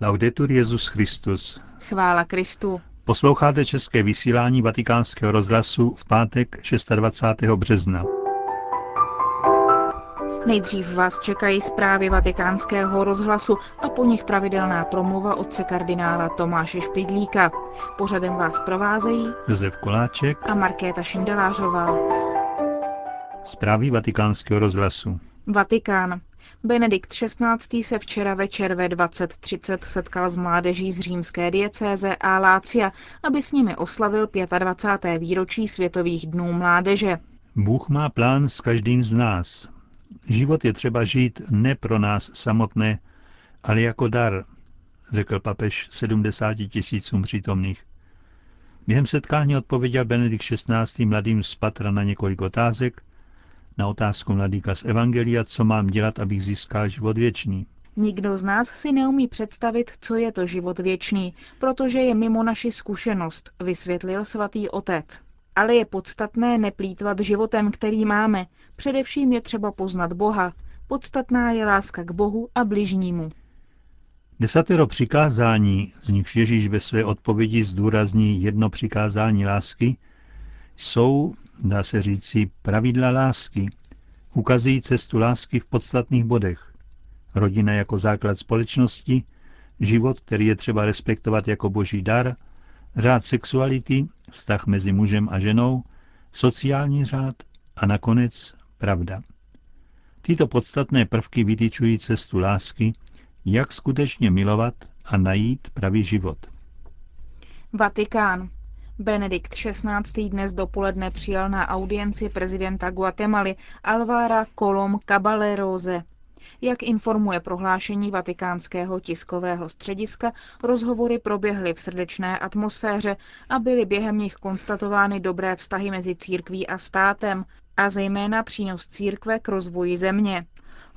Laudetur Jezus Christus. Chvála Kristu. Posloucháte české vysílání Vatikánského rozhlasu v pátek 26. března. Nejdřív vás čekají zprávy vatikánského rozhlasu a po nich pravidelná promluva otce kardinála Tomáše Špidlíka. Pořadem vás provázejí Josef Koláček a Markéta Šindelářová. Zprávy vatikánského rozhlasu. Vatikán. Benedikt XVI. se včera večer ve 20.30 setkal s mládeží z římské diecéze a Lácia, aby s nimi oslavil 25. výročí Světových dnů mládeže. Bůh má plán s každým z nás. Život je třeba žít ne pro nás samotné, ale jako dar, řekl papež 70 tisícům přítomných. Během setkání odpověděl Benedikt XVI. mladým z Patra na několik otázek, na otázku mladíka z Evangelia, co mám dělat, abych získal život věčný. Nikdo z nás si neumí představit, co je to život věčný, protože je mimo naši zkušenost, vysvětlil svatý otec. Ale je podstatné neplýtvat životem, který máme. Především je třeba poznat Boha. Podstatná je láska k Bohu a bližnímu. Desatero přikázání, z nichž Ježíš ve své odpovědi zdůrazní jedno přikázání lásky, jsou, dá se říci, pravidla lásky. Ukazují cestu lásky v podstatných bodech. Rodina jako základ společnosti, život, který je třeba respektovat jako boží dar, řád sexuality, vztah mezi mužem a ženou, sociální řád a nakonec pravda. Tyto podstatné prvky vytyčují cestu lásky, jak skutečně milovat a najít pravý život. Vatikán. Benedikt XVI. dnes dopoledne přijal na audienci prezidenta Guatemaly Alvára Colom Caballeroze. Jak informuje prohlášení vatikánského tiskového střediska, rozhovory proběhly v srdečné atmosféře a byly během nich konstatovány dobré vztahy mezi církví a státem a zejména přínos církve k rozvoji země.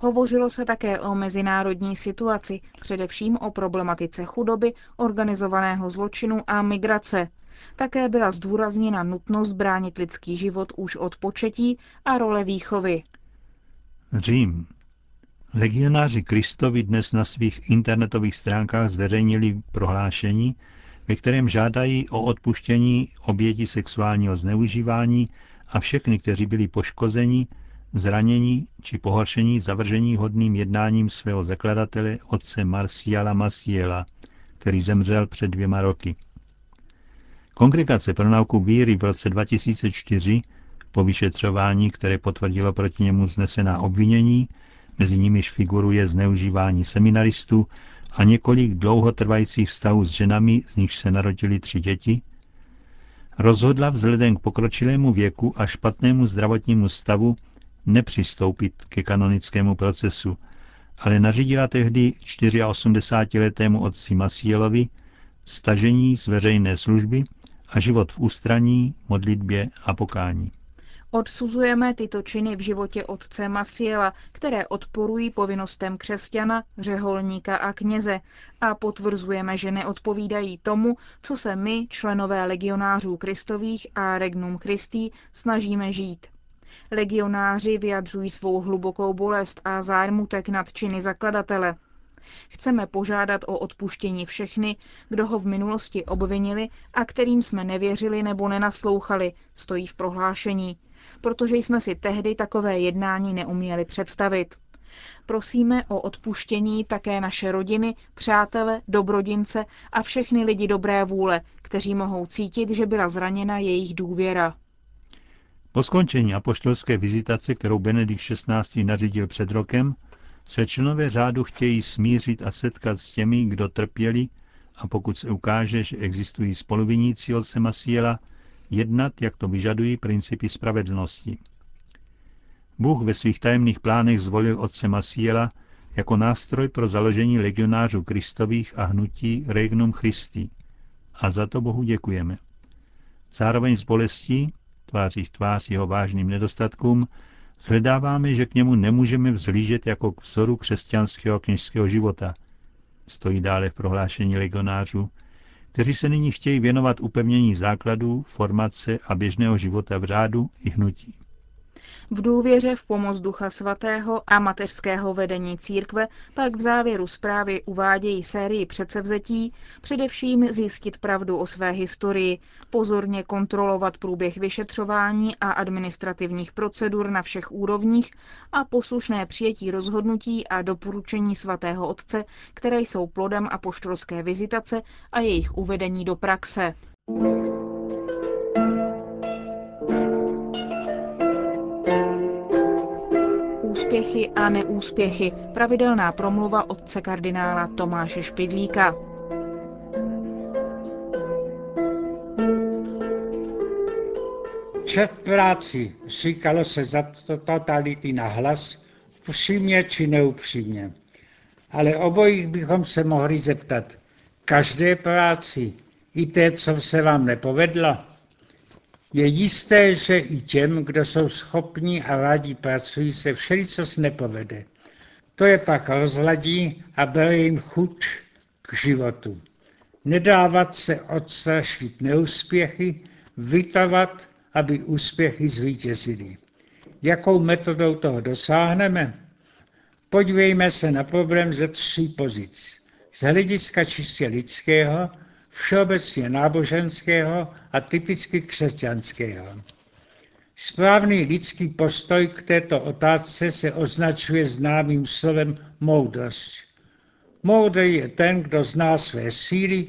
Hovořilo se také o mezinárodní situaci, především o problematice chudoby, organizovaného zločinu a migrace. Také byla zdůrazněna nutnost bránit lidský život už od početí a role výchovy. Řím. Legionáři Kristovi dnes na svých internetových stránkách zveřejnili prohlášení, ve kterém žádají o odpuštění oběti sexuálního zneužívání a všechny, kteří byli poškozeni, zranění či pohoršení zavržení hodným jednáním svého zakladatele otce Marciala Masiela, který zemřel před dvěma roky. Kongregace pro nauku víry v roce 2004 po vyšetřování, které potvrdilo proti němu znesená obvinění, mezi nimiž figuruje zneužívání seminaristů a několik dlouhotrvajících vztahů s ženami, z nichž se narodili tři děti, rozhodla vzhledem k pokročilému věku a špatnému zdravotnímu stavu nepřistoupit ke kanonickému procesu, ale nařídila tehdy 84-letému otci Masielovi stažení z veřejné služby a život v ústraní, modlitbě a pokání. Odsuzujeme tyto činy v životě otce Masiela, které odporují povinnostem křesťana, řeholníka a kněze a potvrzujeme, že neodpovídají tomu, co se my, členové legionářů Kristových a Regnum Christi, snažíme žít. Legionáři vyjadřují svou hlubokou bolest a zármutek nad činy zakladatele. Chceme požádat o odpuštění všechny, kdo ho v minulosti obvinili a kterým jsme nevěřili nebo nenaslouchali, stojí v prohlášení, protože jsme si tehdy takové jednání neuměli představit. Prosíme o odpuštění také naše rodiny, přátele, dobrodince a všechny lidi dobré vůle, kteří mohou cítit, že byla zraněna jejich důvěra. Po skončení apoštolské vizitace, kterou Benedikt XVI. nařídil před rokem, se členové řádu chtějí smířit a setkat s těmi, kdo trpěli a pokud se ukáže, že existují spoluviníci od Semasiela, jednat, jak to vyžadují principy spravedlnosti. Bůh ve svých tajemných plánech zvolil otce Masiela jako nástroj pro založení legionářů Kristových a hnutí Regnum Christi. A za to Bohu děkujeme. Zároveň s bolestí, tváří v tvář jeho vážným nedostatkům, Zhledáváme, že k němu nemůžeme vzhlížet jako k vzoru křesťanského kněžského života. Stojí dále v prohlášení legionářů, kteří se nyní chtějí věnovat upevnění základů, formace a běžného života v řádu i hnutí. V důvěře v pomoc Ducha Svatého a mateřského vedení církve pak v závěru zprávy uvádějí sérii předsevzetí, především zjistit pravdu o své historii, pozorně kontrolovat průběh vyšetřování a administrativních procedur na všech úrovních a poslušné přijetí rozhodnutí a doporučení svatého otce, které jsou plodem apoštolské vizitace a jejich uvedení do praxe. Úspěchy a neúspěchy. Pravidelná promluva otce kardinála Tomáše Špidlíka. Čet práci, říkalo se za totality na hlas, upřímně či neupřímně. Ale obojích bychom se mohli zeptat, každé práci, i té, co se vám nepovedla, je jisté, že i těm, kdo jsou schopní a rádi pracují, se všelico nepovede. To je pak rozladí a bere jim chuť k životu. Nedávat se odstrašit neúspěchy, vytavat, aby úspěchy zvítězily. Jakou metodou toho dosáhneme? Podívejme se na problém ze tří pozic. Z hlediska čistě lidského, všeobecně náboženského a typicky křesťanského. Správný lidský postoj k této otázce se označuje známým slovem moudrost. Moudrý je ten, kdo zná své síly,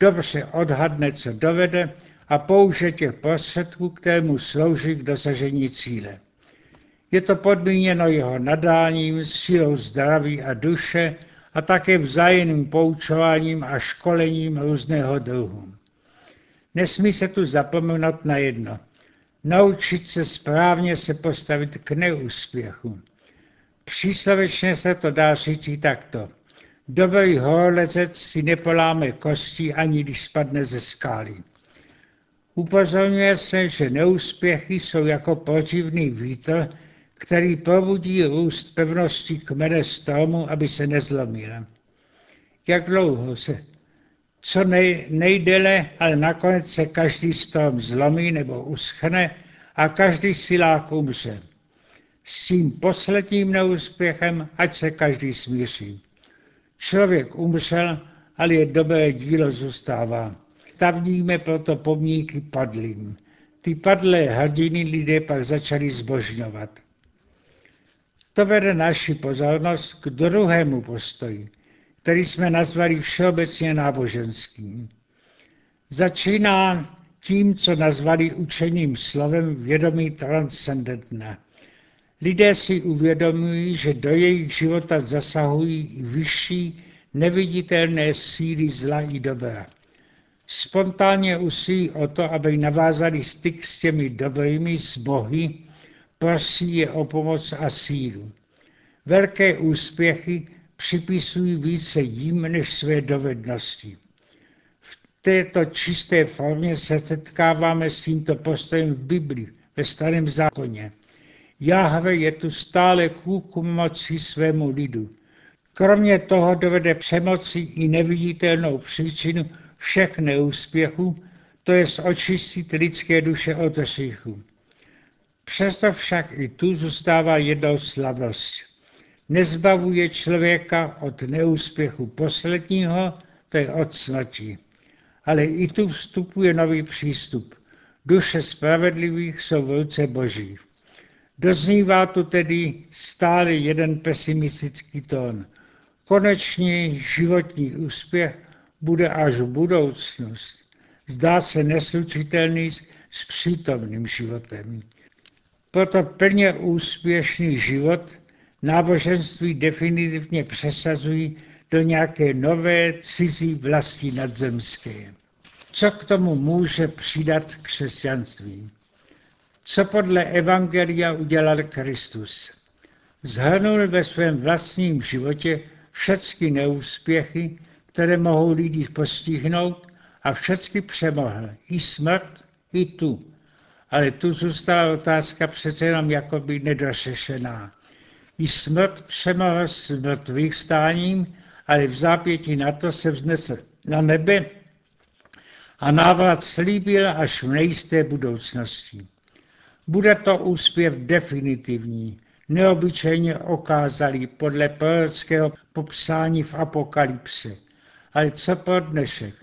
dobře odhadne, co dovede a použije těch prostředků, které mu slouží k dosažení cíle. Je to podmíněno jeho nadáním, sílou zdraví a duše, a také vzájemným poučováním a školením různého druhu. Nesmí se tu zapomenout na jedno. Naučit se správně se postavit k neúspěchu. Příslovečně se to dá říct takto. Dobrý horolezec si nepoláme kosti, ani když spadne ze skály. Upozorňuje se, že neúspěchy jsou jako protivný vítr, který probudí růst pevnosti kmene stromu, aby se nezlomil. Jak dlouho se, co nej, nejdele, ale nakonec se každý strom zlomí nebo uschne a každý silák umře. S tím posledním neúspěchem, ať se každý smíří. Člověk umřel, ale je dobré dílo zůstává. Stavníme proto pomníky padlým. Ty padlé hrdiny lidé pak začali zbožňovat. To vede naši pozornost k druhému postoji, který jsme nazvali všeobecně náboženským. Začíná tím, co nazvali učeným slovem vědomí transcendentné. Lidé si uvědomují, že do jejich života zasahují vyšší, neviditelné síly zla i dobra. Spontánně usí o to, aby navázali styk s těmi dobrými, s bohy, prosí je o pomoc a sílu. Velké úspěchy připisují více jim než své dovednosti. V této čisté formě se setkáváme s tímto postojem v Biblii, ve starém zákoně. Jahve je tu stále ku moci svému lidu. Kromě toho dovede přemoci i neviditelnou příčinu všech neúspěchů, to je očistit lidské duše od hříchu. Přesto však i tu zůstává jednou slabosť. Nezbavuje člověka od neúspěchu posledního, to je od smrti. Ale i tu vstupuje nový přístup. Duše spravedlivých jsou v Boží. Doznívá tu tedy stále jeden pesimistický tón. Konečně životní úspěch bude až v budoucnost. Zdá se neslučitelný s přítomným životem. Proto plně úspěšný život náboženství definitivně přesazují do nějaké nové cizí vlasti nadzemské. Co k tomu může přidat křesťanství? Co podle Evangelia udělal Kristus? Zhrnul ve svém vlastním životě všechny neúspěchy, které mohou lidi postihnout a všechny přemohl. I smrt, i tu ale tu zůstala otázka přece jenom jakoby nedořešená. I smrt přemohl s mrtvých stáním, ale v zápětí na to se vznesl na nebe a návrat slíbil až v nejisté budoucnosti. Bude to úspěch definitivní, neobyčejně okázalý podle prorockého popsání v Apokalypse. Ale co pro dnešek?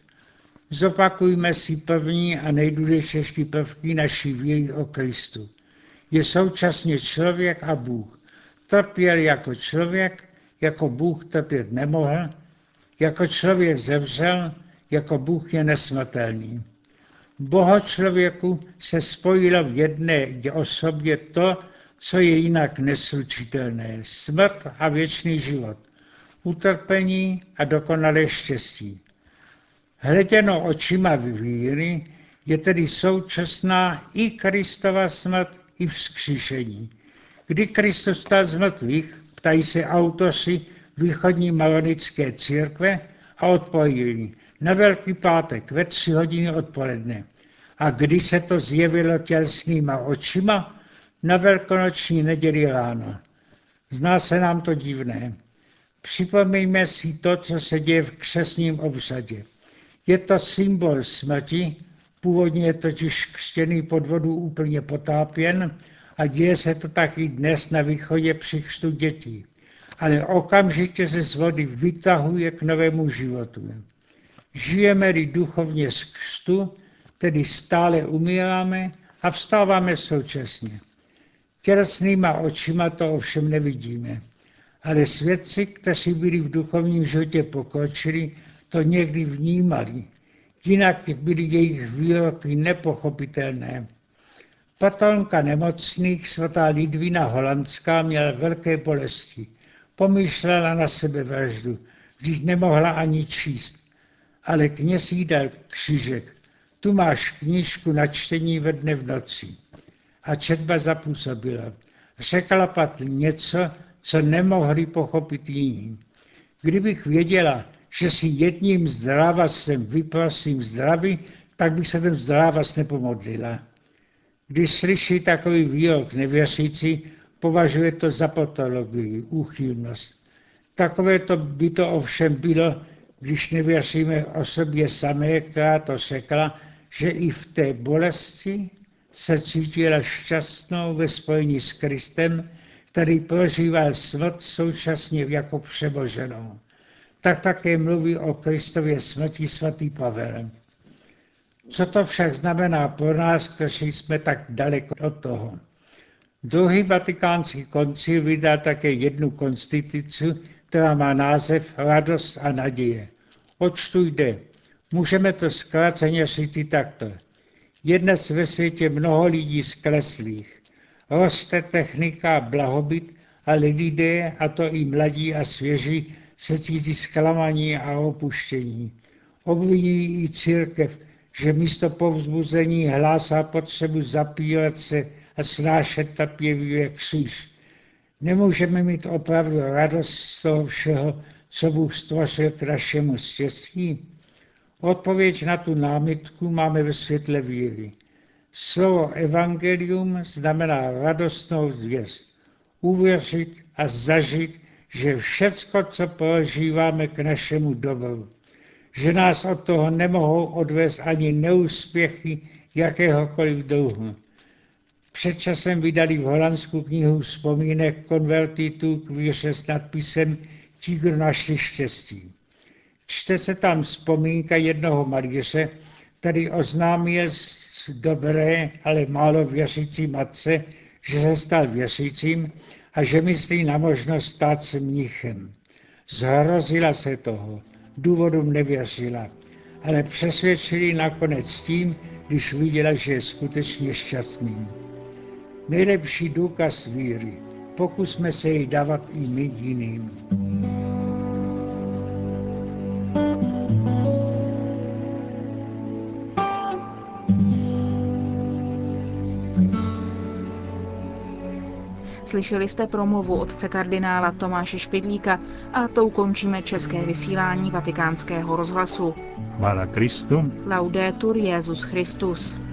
Zopakujme si první a nejdůležitější prvky naší víry o Kristu. Je současně člověk a Bůh. Trpěl jako člověk, jako Bůh trpět nemohl, jako člověk zemřel, jako Bůh je nesmrtelný. Boha člověku se spojilo v jedné osobě to, co je jinak neslučitelné. Smrt a věčný život. Utrpení a dokonalé štěstí. Hleděno očima víry je tedy současná i Kristova smrt, i vzkříšení. Kdy Kristus stal z mrtvých, ptají se autoři východní maronické církve a odpovědí na Velký pátek ve tři hodiny odpoledne. A kdy se to zjevilo tělesnýma očima, na velkonoční neděli ráno. Zná se nám to divné. Připomeňme si to, co se děje v křesním obřadě. Je to symbol smrti, původně je totiž křtěný pod vodu úplně potápěn a děje se to taky dnes na východě při křtu dětí. Ale okamžitě se z vody vytahuje k novému životu. Žijeme-li duchovně z křtu, tedy stále umíráme a vstáváme současně. Tělesnýma očima to ovšem nevidíme. Ale svědci, kteří byli v duchovním životě pokročili, to někdy vnímali. Jinak byly jejich výroky nepochopitelné. Patronka nemocných, svatá Lidvina Holandská, měla velké bolesti. Pomýšlela na sebe vraždu, když nemohla ani číst. Ale kněz jí dal křížek. Tu máš knížku na čtení ve dne v noci a četba zapůsobila. Řekla pak něco, co nemohli pochopit jiní. Kdybych věděla, že si jedním zdravasem vyprosím zdraví, tak bych se ten zdravas nepomodlila. Když slyší takový výrok nevěřící, považuje to za patologii, úchylnost. Takové to by to ovšem bylo, když nevěříme osobě samé, která to řekla, že i v té bolesti se cítila šťastnou ve spojení s Kristem, který prožíval smrt současně jako přeboženou. Tak také mluví o Kristově smrti svatý Pavel. Co to však znamená pro nás, kteří jsme tak daleko od toho? Druhý vatikánský koncil vydal také jednu konstituci, která má název Radost a naděje. Oč tu jde? Můžeme to zkráceně říct takto. Je dnes ve světě mnoho lidí skleslých. Roste technika blahobyt, ale lidé, a to i mladí a svěží, se cítí zklamaní a opuštění. Obvinují i církev, že místo povzbuzení hlásá potřebu zapírat se a snášet tapěvě kříž. Nemůžeme mít opravdu radost z toho všeho, co Bůh stvořil k našemu štěstí. Odpověď na tu námitku máme ve světle víry. Slovo evangelium znamená radostnou zvěst. Uvěřit a zažít, že všecko, co prožíváme k našemu dobru, že nás od toho nemohou odvést ani neúspěchy jakéhokoliv druhu. Před časem vydali v Holandsku knihu vzpomínek konvertitů k víře s nadpisem Ti, kdo našli štěstí. Čte se tam vzpomínka jednoho malíře, který oznámil dobré, ale málo věřící matce, že se stal věřícím a že myslí na možnost stát se mnichem. Zhrozila se toho, důvodům nevěřila, ale přesvědčili nakonec tím, když viděla, že je skutečně šťastný. Nejlepší důkaz víry. Pokusme se jej dávat i my jiným. Slyšeli jste promluvu otce kardinála Tomáše Špidlíka a tou končíme české vysílání vatikánského rozhlasu. Chvála Kristu. Laudetur Jezus Christus.